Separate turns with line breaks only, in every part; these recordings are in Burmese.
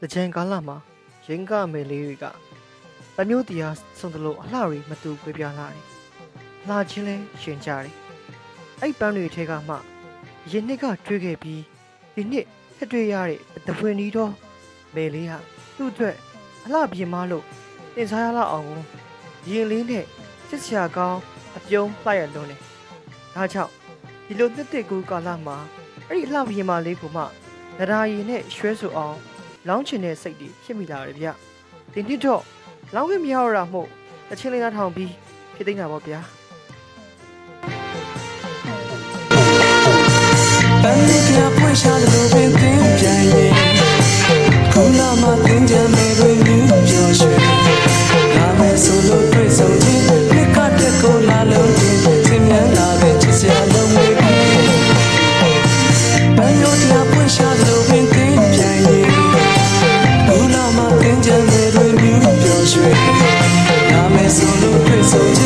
တကြံကာလမှာရင်းကမယ်လေးတွေကတမျိုးတရားဆုံးသလိုအလှတွေမတူပြပြလာတယ်။လာချင်းလဲရှင်ကြတယ်။အဲ့ပန်းတွေထဲကမှရင်းနှစ်ကတွေးခဲ့ပြီးဒီနှစ်ထက်တွေ့ရတဲ့တပွင့်ဒီတော့မယ်လေးဟာသူ့အတွက်အလှပြင်မလို့တင်စားရလောက်အောင်ကိုရင်လေးနဲ့စစ်စရာကောင်းအပြုံးလှရလွန်းတယ်။ဒါကြောင့်ဒီလိုတစ်တစ်ကူကာလမှာအဲ့ဒီအလှပြင်မလေးကိုမှနရာရီနဲ့ရွှဲဆိုအောင် လောင်းချင်တဲ့စိတ်တွေဖြစ်မိလာတယ်ဗျဒီနှစ်တော့လောင်းခင်မရတော့တာမို့တချင်းလေးကထောင်ပြီးဖြစ်သိနေတာပေါ့ဗျာ
ပန်းလေးကပွင့်ရှာလို့ပင်သင်ပြန်ရင်ခုလာမှသင်ကြမယ်တွင်မြူးပြောရွှေငါမဲဆိုလို့တွေ့ဆုံခြင်းမြစ်ကတက်ကိုလာလို့ခြင်းသင်မြန်လာတဲ့ချစ်စရာလုံးဝေးပန်းလို့တရားပွင့်ရှာလို့ပင်သင် so look pretty,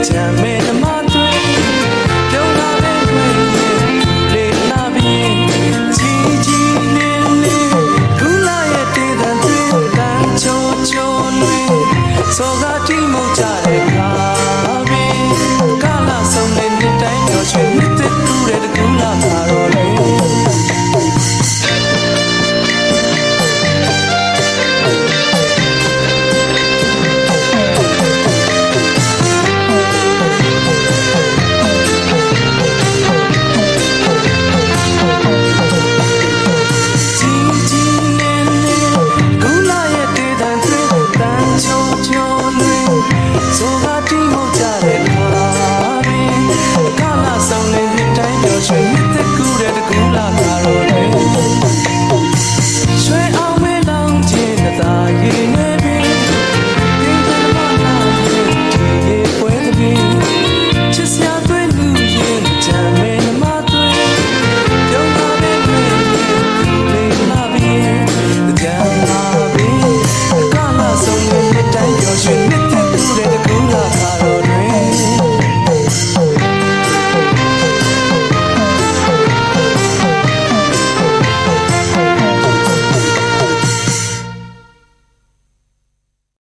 Échame Sou I